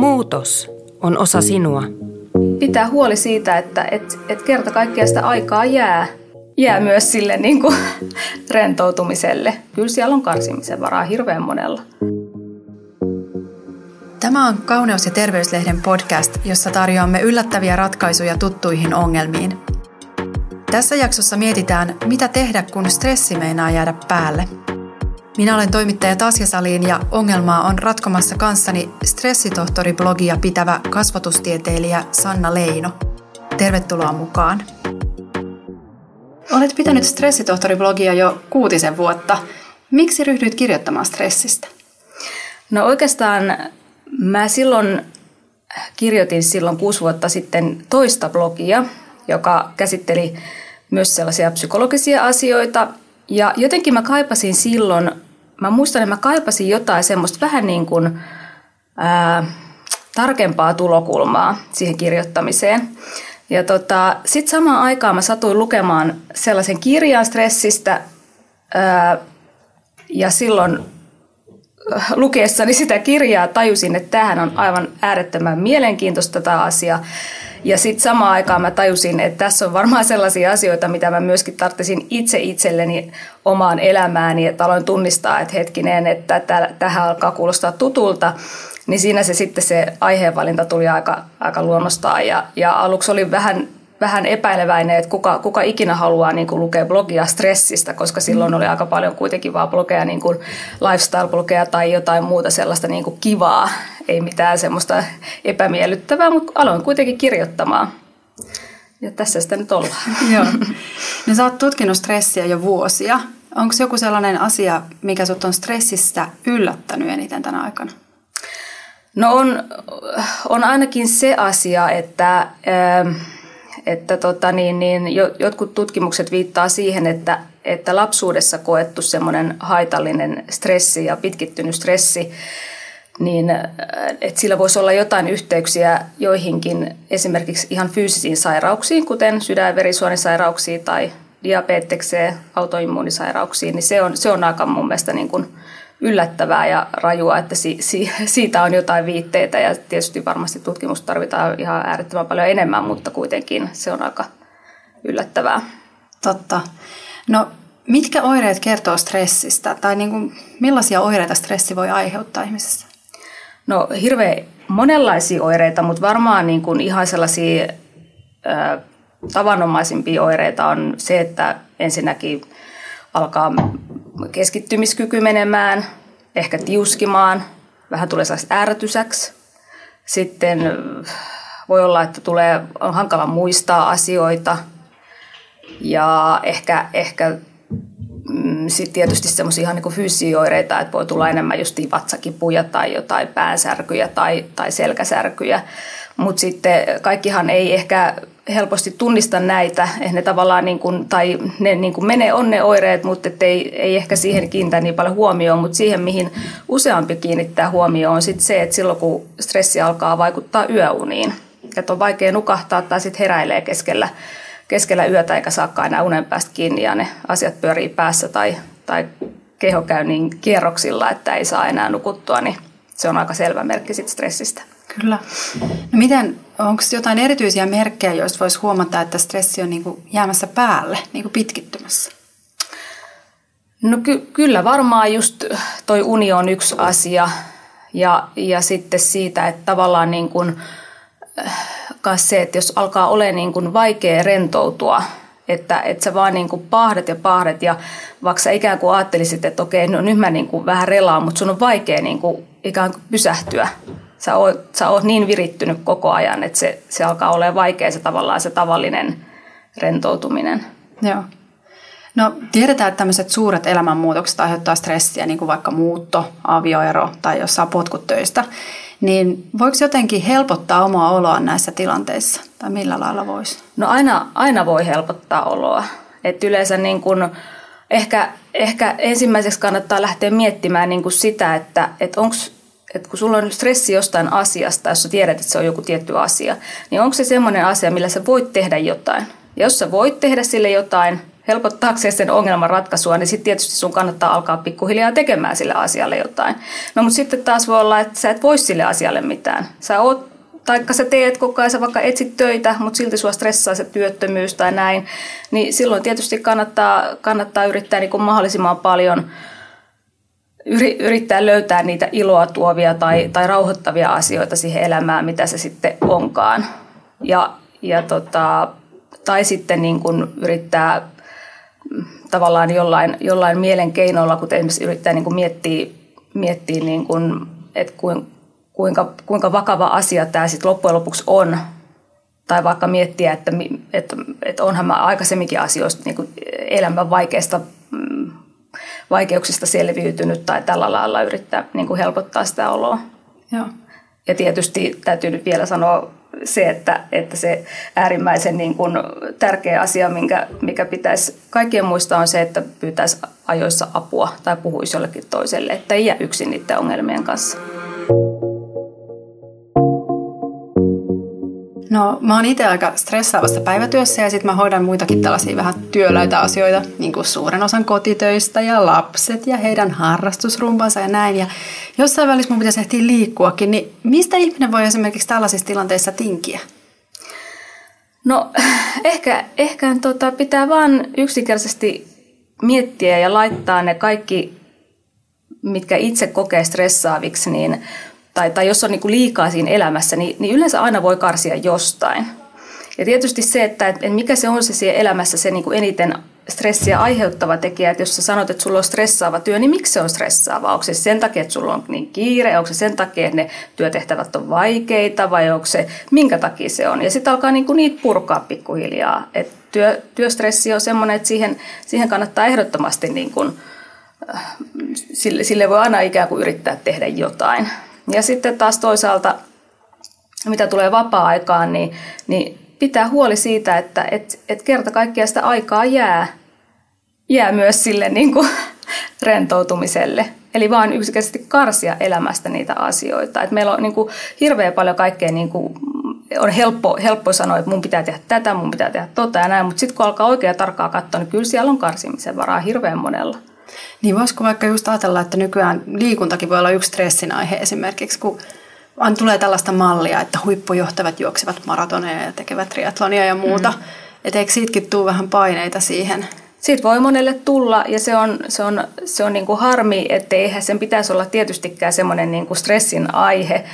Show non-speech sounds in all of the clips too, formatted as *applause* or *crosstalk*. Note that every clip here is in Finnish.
Muutos on osa sinua. Pitää huoli siitä, että et, et kerta kaikkiaan sitä aikaa jää, jää myös sille niin kuin, *laughs* rentoutumiselle. Kyllä siellä on karsimisen varaa hirveän monella. Tämä on Kauneus- ja terveyslehden podcast, jossa tarjoamme yllättäviä ratkaisuja tuttuihin ongelmiin. Tässä jaksossa mietitään, mitä tehdä, kun stressi meinaa jäädä päälle – minä olen toimittaja Tasja Saliin ja ongelmaa on ratkomassa kanssani stressitohtori-blogia pitävä kasvatustieteilijä Sanna Leino. Tervetuloa mukaan. Olet pitänyt stressitohtori-blogia jo kuutisen vuotta. Miksi ryhdyit kirjoittamaan stressistä? No oikeastaan mä silloin kirjoitin silloin kuusi vuotta sitten toista blogia, joka käsitteli myös sellaisia psykologisia asioita. Ja jotenkin mä kaipasin silloin mä muistan, että mä kaipasin jotain semmoista vähän niin kuin ää, tarkempaa tulokulmaa siihen kirjoittamiseen. Ja tota, sitten samaan aikaan mä satuin lukemaan sellaisen kirjan stressistä ää, ja silloin lukeessani sitä kirjaa tajusin, että tämähän on aivan äärettömän mielenkiintoista tämä asia. Ja sitten samaan aikaan mä tajusin, että tässä on varmaan sellaisia asioita, mitä mä myöskin tarttisin itse itselleni omaan elämääni, että aloin tunnistaa, että hetkinen, että tähän alkaa kuulostaa tutulta. Niin siinä se sitten se aiheenvalinta tuli aika, aika luonnostaan ja, ja aluksi oli vähän vähän epäileväinen, että kuka, kuka ikinä haluaa niin kuin lukea blogia stressistä, koska silloin oli aika paljon kuitenkin vaan blogeja, niin kuin lifestyle-blogeja tai jotain muuta sellaista niin kuin kivaa, ei mitään semmoista epämiellyttävää, mutta aloin kuitenkin kirjoittamaan. Ja tässä sitä nyt ollaan. *laughs* Joo. No sä oot tutkinut stressiä jo vuosia. Onko joku sellainen asia, mikä sut on stressistä yllättänyt eniten tänä aikana? No on, on ainakin se asia, että... Äh, että tota niin, niin jotkut tutkimukset viittaa siihen, että, että lapsuudessa koettu semmoinen haitallinen stressi ja pitkittynyt stressi, niin äh, että sillä voisi olla jotain yhteyksiä joihinkin esimerkiksi ihan fyysisiin sairauksiin, kuten sydän- ja verisuonisairauksiin tai diabetekseen, autoimmuunisairauksiin, niin se on, se on aika mun mielestä niin kuin yllättävää ja rajua, että si, si, siitä on jotain viitteitä ja tietysti varmasti tutkimusta tarvitaan ihan äärettömän paljon enemmän, mutta kuitenkin se on aika yllättävää. Totta. No mitkä oireet kertoo stressistä tai niin kuin, millaisia oireita stressi voi aiheuttaa ihmisessä? No hirveän monenlaisia oireita, mutta varmaan niin kuin ihan sellaisia ö, tavanomaisimpia oireita on se, että ensinnäkin alkaa keskittymiskyky menemään, ehkä tiuskimaan, vähän tulee sellaista ärtysäksi. Sitten voi olla, että tulee, on hankala muistaa asioita ja ehkä, ehkä mm, sitten tietysti semmoisia ihan niin fyysisiä oireita, että voi tulla enemmän just vatsakipuja tai jotain päänsärkyjä tai, tai selkäsärkyjä. Mutta sitten kaikkihan ei ehkä helposti tunnista näitä, ne tavallaan niin kuin, tai ne niin kuin menee on ne oireet, mutta ei, ei ehkä siihen kiinnitä niin paljon huomioon, mutta siihen mihin useampi kiinnittää huomioon on sitten se, että silloin kun stressi alkaa vaikuttaa yöuniin, että on vaikea nukahtaa tai sitten heräilee keskellä, keskellä yötä eikä saakaan enää unen päästä kiinni ja ne asiat pyörii päässä tai, tai keho käy niin kierroksilla, että ei saa enää nukuttua, niin se on aika selvä merkki sit stressistä. Kyllä. No miten, onko jotain erityisiä merkkejä, joista voisi huomata, että stressi on niin kuin jäämässä päälle, niin kuin pitkittymässä? No ky- kyllä varmaan just toi uni on yksi asia ja, ja sitten siitä, että tavallaan niin kuin, äh, se, että jos alkaa olla niin kuin vaikea rentoutua, että, että sä vaan niin kuin pahdet ja pahdet ja vaikka sä ikään kuin ajattelisit, että okei, no nyt mä niin kuin vähän relaan, mutta sun on vaikea niin kuin ikään kuin pysähtyä sä oot, sä oot niin virittynyt koko ajan, että se, se alkaa olla vaikea se tavallaan se tavallinen rentoutuminen. Joo. No tiedetään, että tämmöiset suuret elämänmuutokset aiheuttaa stressiä, niin kuin vaikka muutto, avioero tai jos saa potkut töistä. Niin voiko jotenkin helpottaa omaa oloa näissä tilanteissa? Tai millä lailla voisi? No aina, aina voi helpottaa oloa. Et yleensä niin kun, ehkä, ehkä ensimmäiseksi kannattaa lähteä miettimään niin kuin sitä, että et onko että kun sulla on stressi jostain asiasta, jos sä tiedät, että se on joku tietty asia, niin onko se semmoinen asia, millä sä voit tehdä jotain? Ja jos sä voit tehdä sille jotain, helpottaakseen sen ongelman ratkaisua, niin sitten tietysti sun kannattaa alkaa pikkuhiljaa tekemään sille asialle jotain. No mutta sitten taas voi olla, että sä et voi sille asialle mitään. Sä oot, taikka sä teet koko ajan, sä vaikka etsit töitä, mutta silti sua stressaa se työttömyys tai näin, niin silloin tietysti kannattaa, kannattaa yrittää niin mahdollisimman paljon yrittää löytää niitä iloa tuovia tai, tai rauhoittavia asioita siihen elämään, mitä se sitten onkaan. Ja, ja tota, tai sitten niin kuin yrittää tavallaan jollain, jollain mielenkeinoilla, kuten esimerkiksi yrittää niin kuin miettiä, miettiä niin kuin, että kuinka, kuinka vakava asia tämä sitten loppujen lopuksi on. Tai vaikka miettiä, että, että, että onhan mä aikaisemminkin asioista niin kuin elämän vaikeista mm, vaikeuksista selviytynyt tai tällä lailla yrittää niin kuin helpottaa sitä oloa. Joo. Ja tietysti täytyy nyt vielä sanoa se, että, että se äärimmäisen niin kuin tärkeä asia, minkä, mikä pitäisi kaikkien muistaa, on se, että pyytäisi ajoissa apua tai puhuisi jollekin toiselle, että ei jää yksin niiden ongelmien kanssa. No mä oon itse aika stressaavassa päivätyössä ja sitten mä hoidan muitakin tällaisia vähän työläitä asioita, niin kuin suuren osan kotitöistä ja lapset ja heidän harrastusrumpansa ja näin. Ja jossain välissä mun pitäisi ehtiä liikkuakin, niin mistä ihminen voi esimerkiksi tällaisissa tilanteissa tinkiä? No *laughs* ehkä, ehkä tota, pitää vaan yksinkertaisesti miettiä ja laittaa ne kaikki, mitkä itse kokee stressaaviksi, niin tai, tai jos on niin kuin liikaa siinä elämässä, niin, niin yleensä aina voi karsia jostain. Ja tietysti se, että et, mikä se on se siellä elämässä se niin kuin eniten stressiä aiheuttava tekijä, että jos sä sanot, että sulla on stressaava työ, niin miksi se on stressaava? Onko se sen takia, että sulla on niin kiire? Onko se sen takia, että ne työtehtävät on vaikeita vai onko se, minkä takia se on? Ja sitten alkaa niin kuin niitä purkaa pikkuhiljaa. Et työ, työstressi on semmoinen, että siihen, siihen kannattaa ehdottomasti, niin kuin, äh, sille, sille voi aina ikään kuin yrittää tehdä jotain. Ja sitten taas toisaalta, mitä tulee vapaa-aikaan, niin, niin pitää huoli siitä, että et, et kerta kaikkiaan sitä aikaa jää, jää myös sille niin kuin *laughs* rentoutumiselle. Eli vaan yksinkertaisesti karsia elämästä niitä asioita. Et meillä on niin kuin hirveän paljon kaikkea, niin kuin, on helppo, helppo sanoa, että mun pitää tehdä tätä, mun pitää tehdä tota ja näin, mutta sitten kun alkaa oikein tarkkaa katsoa, niin kyllä siellä on karsimisen varaa hirveän monella. Niin voisiko vaikka just ajatella, että nykyään liikuntakin voi olla yksi stressin aihe esimerkiksi, kun on, tulee tällaista mallia, että huippujohtavat juoksevat maratoneja ja tekevät triatlonia ja muuta. Mm. Että eikö siitäkin tule vähän paineita siihen? Siitä voi monelle tulla ja se on, se on, se on niin kuin harmi, että eihän sen pitäisi olla tietystikään semmoinen niin kuin stressin aihe,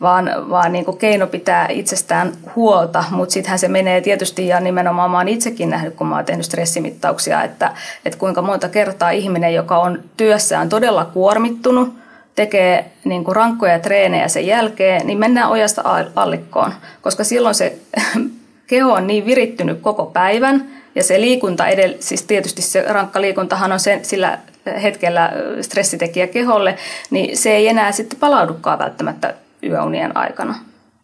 vaan, vaan niin kuin keino pitää itsestään huolta, mutta sittenhän se menee tietysti ja nimenomaan mä oon itsekin nähnyt, kun mä oon tehnyt stressimittauksia, että, että kuinka monta kertaa ihminen, joka on työssään todella kuormittunut, tekee niin kuin rankkoja treenejä sen jälkeen, niin mennään ojasta allikkoon, koska silloin se *laughs* keho on niin virittynyt koko päivän ja se liikunta, edellä, siis tietysti se rankka liikuntahan on sen, sillä hetkellä stressitekijä keholle, niin se ei enää sitten palaudukaan välttämättä yöunien aikana.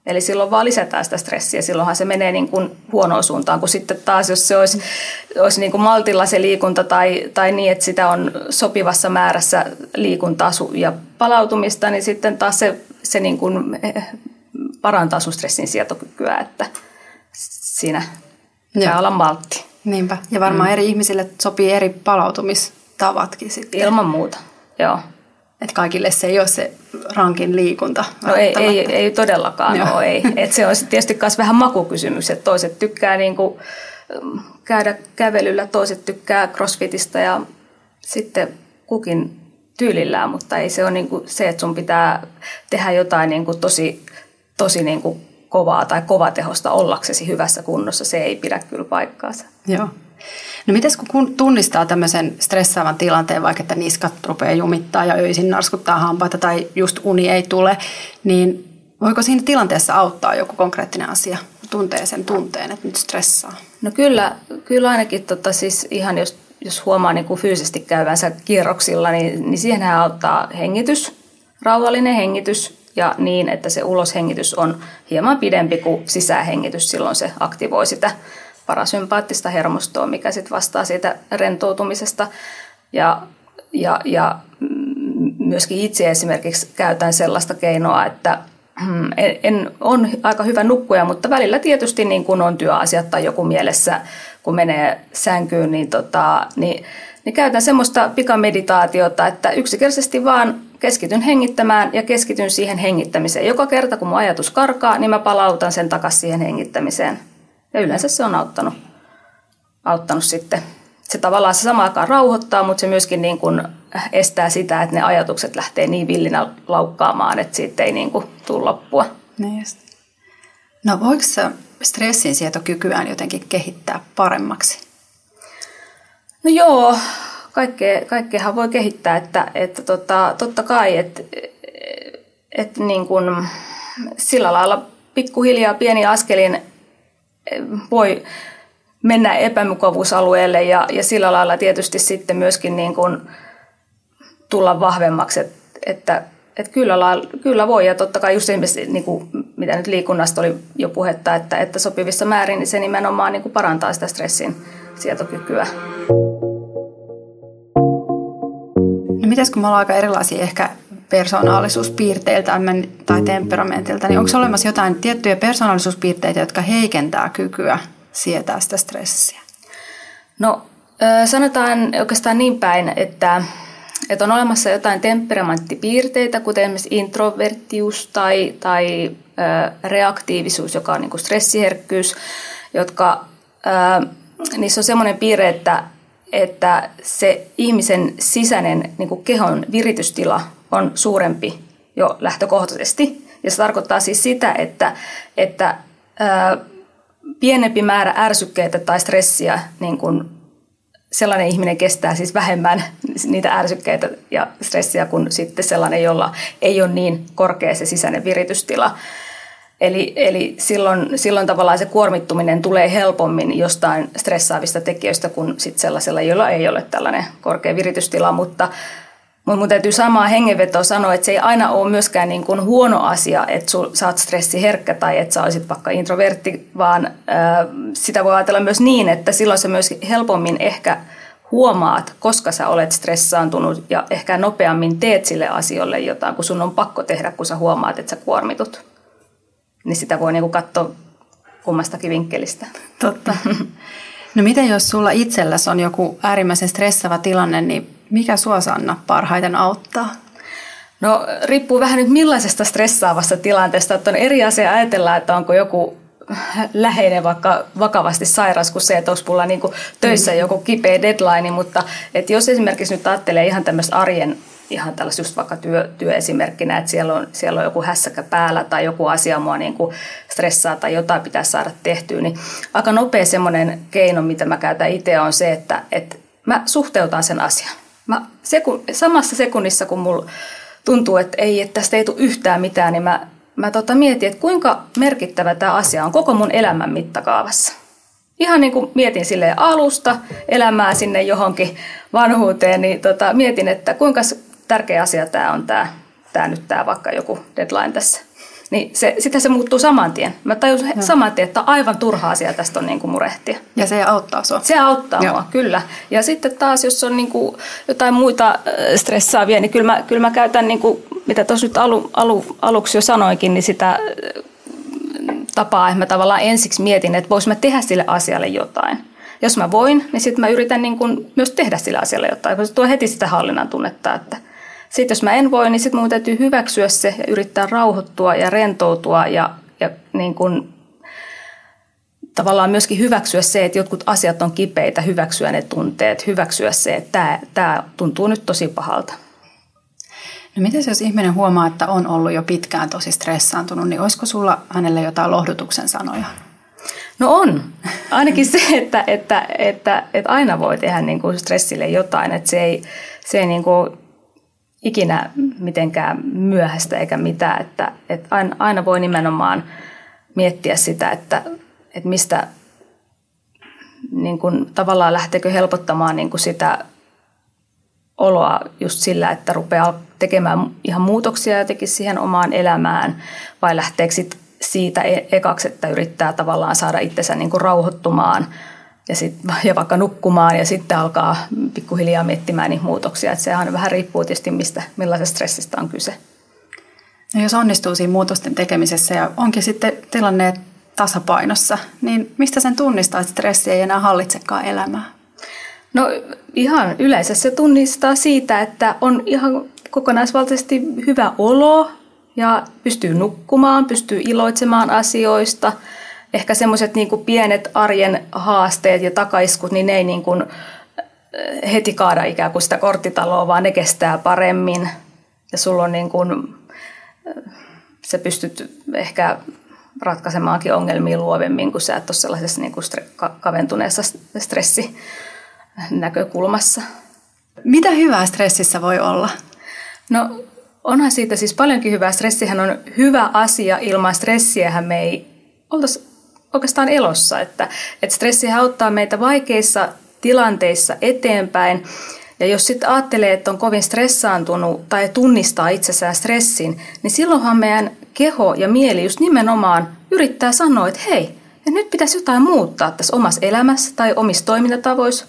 Eli silloin vaan lisätään sitä stressiä. Silloinhan se menee niin kuin huonoon suuntaan, kun sitten taas jos se olisi, olisi niin kuin maltilla se liikunta tai, tai niin, että sitä on sopivassa määrässä liikuntaa ja palautumista, niin sitten taas se, se niin kuin eh, parantaa sun stressin sietokykyä, että siinä pitää olla maltti. Niinpä. Ja varmaan mm. eri ihmisille sopii eri palautumistavatkin sitten. Ilman muuta, joo. Että kaikille se ei ole se rankin liikunta. No ei, ei, ei todellakaan Joo. ole, ei. Et se on tietysti myös vähän makukysymys, että toiset tykkää niinku mm, käydä kävelyllä, toiset tykkää crossfitista ja sitten kukin tyylillään, mutta ei se ole niinku se, että sun pitää tehdä jotain niinku tosi, tosi niinku kovaa tai kovatehosta ollaksesi hyvässä kunnossa. Se ei pidä kyllä paikkaansa. Joo. No mites kun tunnistaa tämmöisen stressaavan tilanteen, vaikka että niskat rupeaa jumittaa ja öisin narskuttaa hampaita tai just uni ei tule, niin voiko siinä tilanteessa auttaa joku konkreettinen asia? Tuntee sen tunteen, että nyt stressaa. No kyllä, kyllä ainakin tota, siis ihan jos, jos huomaa niin kuin fyysisesti käyvänsä kierroksilla, niin, niin siihenhän auttaa hengitys, rauhallinen hengitys ja niin, että se uloshengitys on hieman pidempi kuin sisähengitys, silloin se aktivoi sitä parasympaattista hermostoa, mikä sitten vastaa siitä rentoutumisesta. Ja, ja, ja myöskin itse esimerkiksi käytän sellaista keinoa, että, *clears throat* en, en on aika hyvä nukkuja, mutta välillä tietysti niin kun on työasiat tai joku mielessä, kun menee sänkyyn, niin, tota, niin, niin käytän semmoista pikameditaatiota, että yksinkertaisesti vaan keskityn hengittämään ja keskityn siihen hengittämiseen. Joka kerta, kun mun ajatus karkaa, niin mä palautan sen takaisin siihen hengittämiseen. Ja yleensä se on auttanut, auttanut sitten. Se tavallaan se sama aikaan rauhoittaa, mutta se myöskin niin kuin estää sitä, että ne ajatukset lähtee niin villinä laukkaamaan, että siitä ei niin kuin tule loppua. Niin just. No voiko stressin sietokykyään jotenkin kehittää paremmaksi? No joo, kaikkea, kaikkeahan voi kehittää, että, että tota, totta kai, että, että niin kuin sillä lailla pikkuhiljaa pieni askelin voi mennä epämukavuusalueelle ja, ja sillä lailla tietysti sitten myöskin niin kuin tulla vahvemmaksi, että, että, että kyllä, kyllä voi ja totta kai just esimerkiksi niin kuin, mitä nyt liikunnasta oli jo puhetta, että, että sopivissa määrin niin se nimenomaan niin kuin parantaa sitä stressin sietokykyä. No mitäs kun me ollaan aika erilaisia ehkä persoonallisuuspiirteiltä tai temperamentilta, niin onko olemassa jotain tiettyjä persoonallisuuspiirteitä, jotka heikentää kykyä sietää sitä stressiä? No sanotaan oikeastaan niin päin, että, että on olemassa jotain temperamenttipiirteitä, kuten esimerkiksi introvertius tai, tai reaktiivisuus, joka on niin kuin stressiherkkyys, jotka niissä on semmoinen piirre, että että se ihmisen sisäinen niin kuin kehon viritystila on suurempi jo lähtökohtaisesti. Ja se tarkoittaa siis sitä, että, että ää, pienempi määrä ärsykkeitä tai stressiä, niin kuin sellainen ihminen kestää siis vähemmän *laughs* niitä ärsykkeitä ja stressiä kuin sitten sellainen, jolla ei ole niin korkea se sisäinen viritystila. Eli, eli silloin, silloin tavallaan se kuormittuminen tulee helpommin jostain stressaavista tekijöistä kuin sit sellaisella, jolla ei ole tällainen korkea viritystila, mutta mutta mun täytyy samaa hengenvetoa sanoa, että se ei aina ole myöskään niin kuin huono asia, että sul, sä oot stressiherkkä tai että sä olisit vaikka introvertti, vaan sitä voi ajatella myös niin, että silloin sä myös helpommin ehkä huomaat, koska sä olet stressaantunut ja ehkä nopeammin teet sille asioille jotain, kun sun on pakko tehdä, kun sä huomaat, että sä kuormitut niin sitä voi niinku katsoa kummastakin vinkkelistä. Totta. No miten jos sulla itselläsi on joku äärimmäisen stressava tilanne, niin mikä sua Sanna parhaiten auttaa? No riippuu vähän nyt millaisesta stressaavasta tilanteesta. Että on eri asia ajatella, että onko joku läheinen vaikka vakavasti sairas kuin se, että olisi mulla niin töissä mm. joku kipeä deadline, mutta että jos esimerkiksi nyt ajattelee ihan tämmöistä arjen ihan tällaista just vaikka työ, työesimerkkinä, että siellä on, siellä on joku hässäkä päällä tai joku asia mua niin kuin stressaa tai jotain pitää saada tehtyä, niin aika nopea semmoinen keino, mitä mä käytän itse on se, että, että mä suhteutan sen asian. Mä seku, samassa sekunnissa, kun mulla tuntuu, että ei, että tästä ei tule yhtään mitään, niin mä, mä tota mietin, että kuinka merkittävä tämä asia on koko mun elämän mittakaavassa. Ihan niin kuin mietin sille alusta elämää sinne johonkin vanhuuteen, niin tota, mietin, että kuinka tärkeä asia tämä on tämä, tämä nyt tämä vaikka joku deadline tässä. Niin se, sitten se muuttuu saman tien. Mä tajusin no. saman tien, että aivan turha asia tästä on niin kuin murehtia. Ja se auttaa sinua. Se auttaa Joo. mua, kyllä. Ja sitten taas, jos on niin kuin jotain muita stressaavia, niin kyllä mä, kyllä mä käytän, niin kuin, mitä tuossa nyt alu, alu, aluksi jo sanoinkin, niin sitä tapaa, että mä tavallaan ensiksi mietin, että vois mä tehdä sille asialle jotain. Jos mä voin, niin sitten mä yritän niin kuin myös tehdä sille asialle jotain, koska se tuo heti sitä hallinnan tunnetta, että – sitten jos mä en voi, niin sitten mun täytyy hyväksyä se ja yrittää rauhoittua ja rentoutua ja, ja niin kuin tavallaan myöskin hyväksyä se, että jotkut asiat on kipeitä, hyväksyä ne tunteet, hyväksyä se, että tämä, tämä tuntuu nyt tosi pahalta. No miten jos ihminen huomaa, että on ollut jo pitkään tosi stressaantunut, niin olisiko sulla hänelle jotain lohdutuksen sanoja? No on. Ainakin se, että, että, että, että aina voi tehdä niin kuin stressille jotain. Että se ei, se ei niin kuin ikinä mitenkään myöhäistä eikä mitään. Että, että aina voi nimenomaan miettiä sitä, että, että mistä niin kuin, tavallaan lähteekö helpottamaan niin kuin sitä oloa just sillä, että rupeaa tekemään ihan muutoksia jotenkin siihen omaan elämään, vai lähteekö sit siitä e-, ekaksi, että yrittää tavallaan saada itsensä niin kuin rauhoittumaan – ja, sit, ja vaikka nukkumaan ja sitten alkaa pikkuhiljaa miettimään niitä muutoksia. Että sehän vähän riippuu tietysti, mistä, millaisesta stressistä on kyse. No jos onnistuu siinä muutosten tekemisessä ja onkin sitten tilanne tasapainossa, niin mistä sen tunnistaa, että stressi ei enää hallitsekaan elämää? No ihan yleensä se tunnistaa siitä, että on ihan kokonaisvaltaisesti hyvä olo ja pystyy nukkumaan, pystyy iloitsemaan asioista. Ehkä semmoiset niin pienet arjen haasteet ja takaiskut, niin ne ei niin kuin heti kaada ikään kuin sitä korttitaloa, vaan ne kestää paremmin. Ja sulla on niin kuin, sä pystyt ehkä ratkaisemaankin ongelmia luovemmin, kun sä et ole sellaisessa niin kuin kaventuneessa stressinäkökulmassa. Mitä hyvää stressissä voi olla? No onhan siitä siis paljonkin hyvää. Stressihän on hyvä asia. Ilman stressiähän me ei oltaisi oikeastaan elossa. Että, että stressi auttaa meitä vaikeissa tilanteissa eteenpäin. Ja jos sitten ajattelee, että on kovin stressaantunut tai tunnistaa itsessään stressin, niin silloinhan meidän keho ja mieli just nimenomaan yrittää sanoa, että hei, ja nyt pitäisi jotain muuttaa tässä omassa elämässä tai omissa toimintatavoissa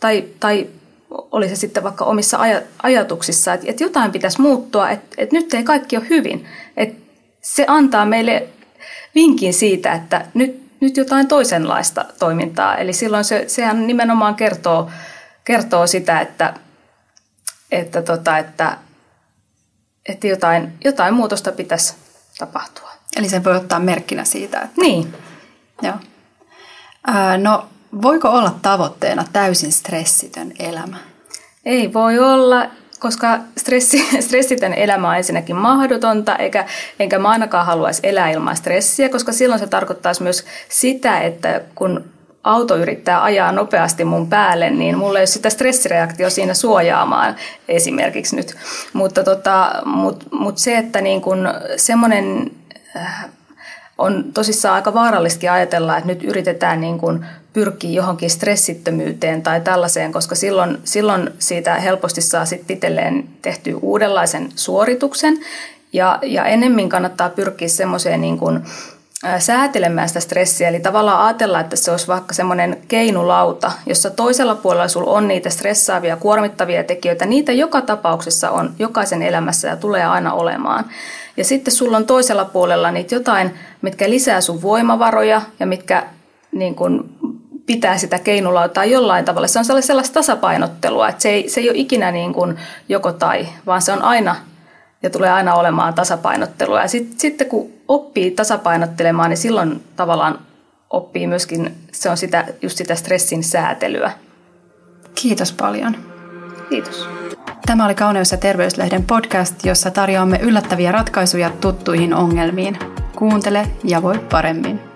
tai, tai oli se sitten vaikka omissa aj- ajatuksissa, että, että jotain pitäisi muuttua, että, että nyt ei kaikki ole hyvin. Että se antaa meille vinkin siitä, että nyt, nyt jotain toisenlaista toimintaa. Eli silloin se, sehän nimenomaan kertoo, kertoo sitä, että, että, tota, että, että jotain, jotain muutosta pitäisi tapahtua. Eli se voi ottaa merkkinä siitä. Että... Niin. Joo. Ää, no Voiko olla tavoitteena täysin stressitön elämä? Ei voi olla, koska stressi, *laughs* stressitön elämä on ensinnäkin mahdotonta, eikä, enkä mä ainakaan haluaisi elää ilman stressiä, koska silloin se tarkoittaisi myös sitä, että kun auto yrittää ajaa nopeasti mun päälle, niin mulla ei ole sitä stressireaktio siinä suojaamaan esimerkiksi nyt. Mutta tota, mut, mut se, että niin kun semmoinen äh, on tosissaan aika vaarallisesti ajatella, että nyt yritetään niin kuin pyrkiä johonkin stressittömyyteen tai tällaiseen, koska silloin, silloin siitä helposti saa sitten itselleen tehtyä uudenlaisen suorituksen. Ja, ja ennemmin kannattaa pyrkiä semmoiseen niin kuin, säätelemään sitä stressiä. Eli tavallaan ajatella, että se olisi vaikka semmoinen keinulauta, jossa toisella puolella sulla on niitä stressaavia, kuormittavia tekijöitä. Niitä joka tapauksessa on jokaisen elämässä ja tulee aina olemaan. Ja sitten sulla on toisella puolella niitä jotain, mitkä lisää sun voimavaroja ja mitkä niin kuin pitää sitä keinulautaa jollain tavalla. Se on sellaista tasapainottelua, että se ei, se ei ole ikinä niin kuin joko tai, vaan se on aina ja tulee aina olemaan tasapainottelua. Ja sit, sitten kun oppii tasapainottelemaan, niin silloin tavallaan oppii myöskin, se on sitä, just sitä stressin säätelyä. Kiitos paljon. Kiitos. Tämä oli Kauneus- ja terveyslehden podcast, jossa tarjoamme yllättäviä ratkaisuja tuttuihin ongelmiin. Kuuntele ja voi paremmin.